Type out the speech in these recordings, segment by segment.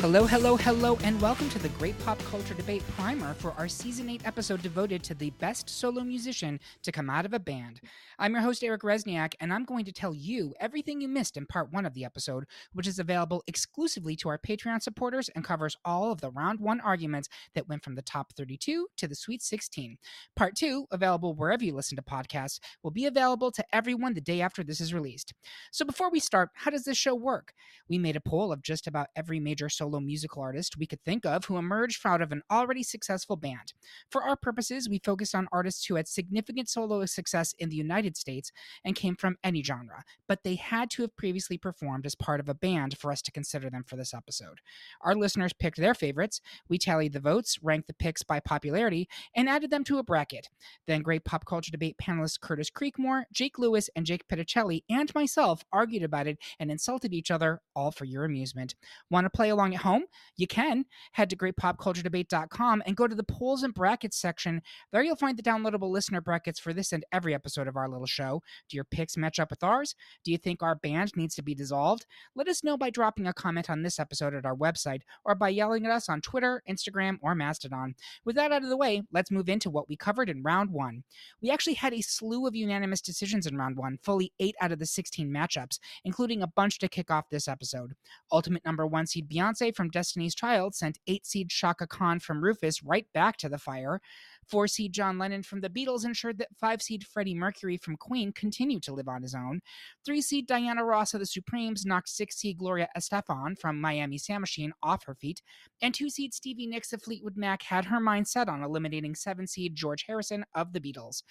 Hello, hello, hello, and welcome to the Great Pop Culture Debate Primer for our Season 8 episode devoted to the best solo musician to come out of a band. I'm your host, Eric Resniak, and I'm going to tell you everything you missed in part one of the episode, which is available exclusively to our Patreon supporters and covers all of the round one arguments that went from the top 32 to the Sweet 16. Part two, available wherever you listen to podcasts, will be available to everyone the day after this is released. So before we start, how does this show work? We made a poll of just about every major solo solo musical artist we could think of who emerged out of an already successful band. For our purposes, we focused on artists who had significant solo success in the United States and came from any genre, but they had to have previously performed as part of a band for us to consider them for this episode. Our listeners picked their favorites, we tallied the votes, ranked the picks by popularity, and added them to a bracket. Then great pop culture debate panelists Curtis Creekmore, Jake Lewis, and Jake Petticelli, and myself argued about it and insulted each other, all for your amusement. Want to play along home, you can head to greatpopculturedebate.com and go to the polls and brackets section. There you'll find the downloadable listener brackets for this and every episode of our little show. Do your picks match up with ours? Do you think our band needs to be dissolved? Let us know by dropping a comment on this episode at our website or by yelling at us on Twitter, Instagram, or Mastodon. With that out of the way, let's move into what we covered in round one. We actually had a slew of unanimous decisions in round one, fully eight out of the 16 matchups, including a bunch to kick off this episode. Ultimate number one seed Beyonce from Destiny's Child sent eight seed Chaka Khan from Rufus right back to the fire. Four seed John Lennon from the Beatles ensured that five seed Freddie Mercury from Queen continued to live on his own. Three seed Diana Ross of the Supremes knocked six seed Gloria Estefan from Miami Sound Machine off her feet. And two seed Stevie Nicks of Fleetwood Mac had her mind set on eliminating seven seed George Harrison of the Beatles.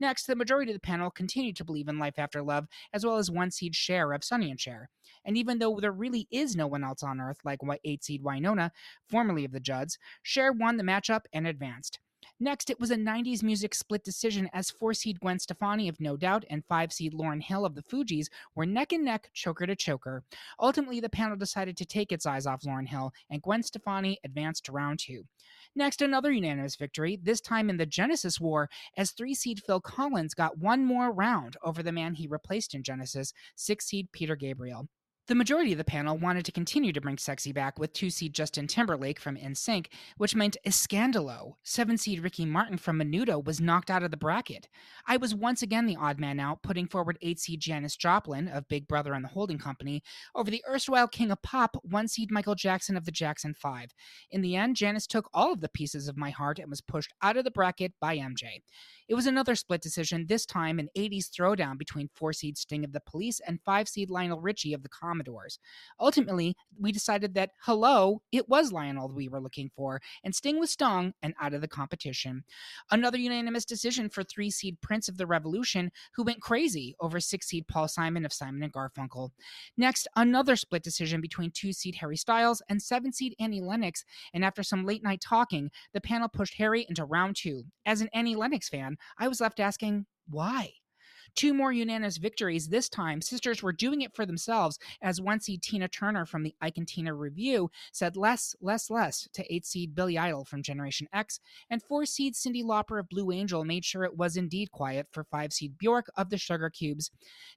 Next, the majority of the panel continued to believe in life after love, as well as one seed Cher of Sonny and Cher. And even though there really is no one else on Earth like eight seed Wynonna, formerly of the Judds, Cher won the matchup and advanced. Next, it was a 90s music split decision as 4 seed Gwen Stefani of No Doubt and 5 seed Lauryn Hill of the Fugees were neck and neck, choker to choker. Ultimately, the panel decided to take its eyes off Lauryn Hill, and Gwen Stefani advanced to round two. Next, another unanimous victory, this time in the Genesis War, as 3 seed Phil Collins got one more round over the man he replaced in Genesis, 6 seed Peter Gabriel. The majority of the panel wanted to continue to bring sexy back with two seed Justin Timberlake from NSYNC, which meant Escandalo. Seven seed Ricky Martin from Menudo was knocked out of the bracket. I was once again the odd man out, putting forward eight seed Janis Joplin of Big Brother and the Holding Company over the erstwhile king of pop, one seed Michael Jackson of the Jackson Five. In the end, Janis took all of the pieces of my heart and was pushed out of the bracket by MJ. It was another split decision, this time an 80s throwdown between four seed Sting of the Police and five seed Lionel Richie of the Commodores. Ultimately, we decided that, hello, it was Lionel we were looking for, and Sting was stung and out of the competition. Another unanimous decision for three seed Prince of the Revolution, who went crazy over six seed Paul Simon of Simon and Garfunkel. Next, another split decision between two seed Harry Styles and seven seed Annie Lennox, and after some late night talking, the panel pushed Harry into round two. As an Annie Lennox fan, I was left asking, why? Two more unanimous victories. This time, sisters were doing it for themselves, as one seed Tina Turner from the Ike and Tina Revue said less, less, less to eight seed Billy Idol from Generation X, and four seed Cyndi Lauper of Blue Angel made sure it was indeed quiet for five seed Bjork of the Sugar Cubes.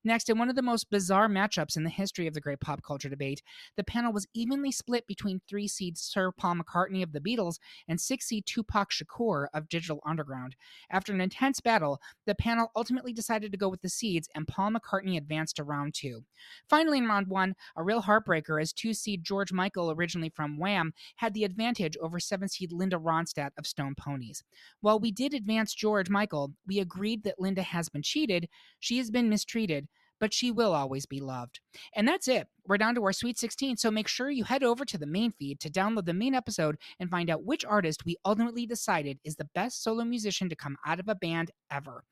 Next, in one of the most bizarre matchups in the history of the great pop culture debate, the panel was evenly split between three seed Sir Paul McCartney of the Beatles and six seed Tupac Shakur of Digital Underground. After an intense battle, the panel ultimately decided to go with the seeds, and Paul McCartney advanced to round two. Finally, in round one, a real heartbreaker as two seed George Michael, originally from Wham, had the advantage over seven seed Linda Ronstadt of Stone Poneys. While we did advance George Michael, we agreed that Linda has been cheated, she has been mistreated, but she will always be loved. And that's it we're down to our Sweet 16, so make sure you head over to the main feed to download the main episode and find out which artist we ultimately decided is the best solo musician to come out of a band ever.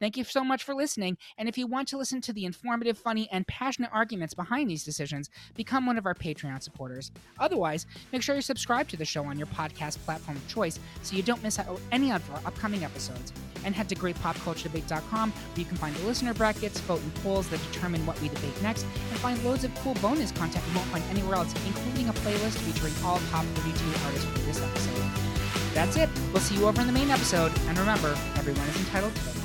Thank you so much for listening, and if you want to listen to the informative, funny, and passionate arguments behind these decisions, become one of our Patreon supporters. Otherwise, make sure you subscribe to the show on your podcast platform of choice so you don't miss out on any of our upcoming episodes. And head to greatpopculturedebate.com where you can find the listener brackets, vote in polls that determine what we debate next, and find loads of cool bonus content you won't find anywhere else, including a playlist featuring all top 32 artists from this episode. That's it. We'll see you over in the main episode, and remember, everyone is entitled to.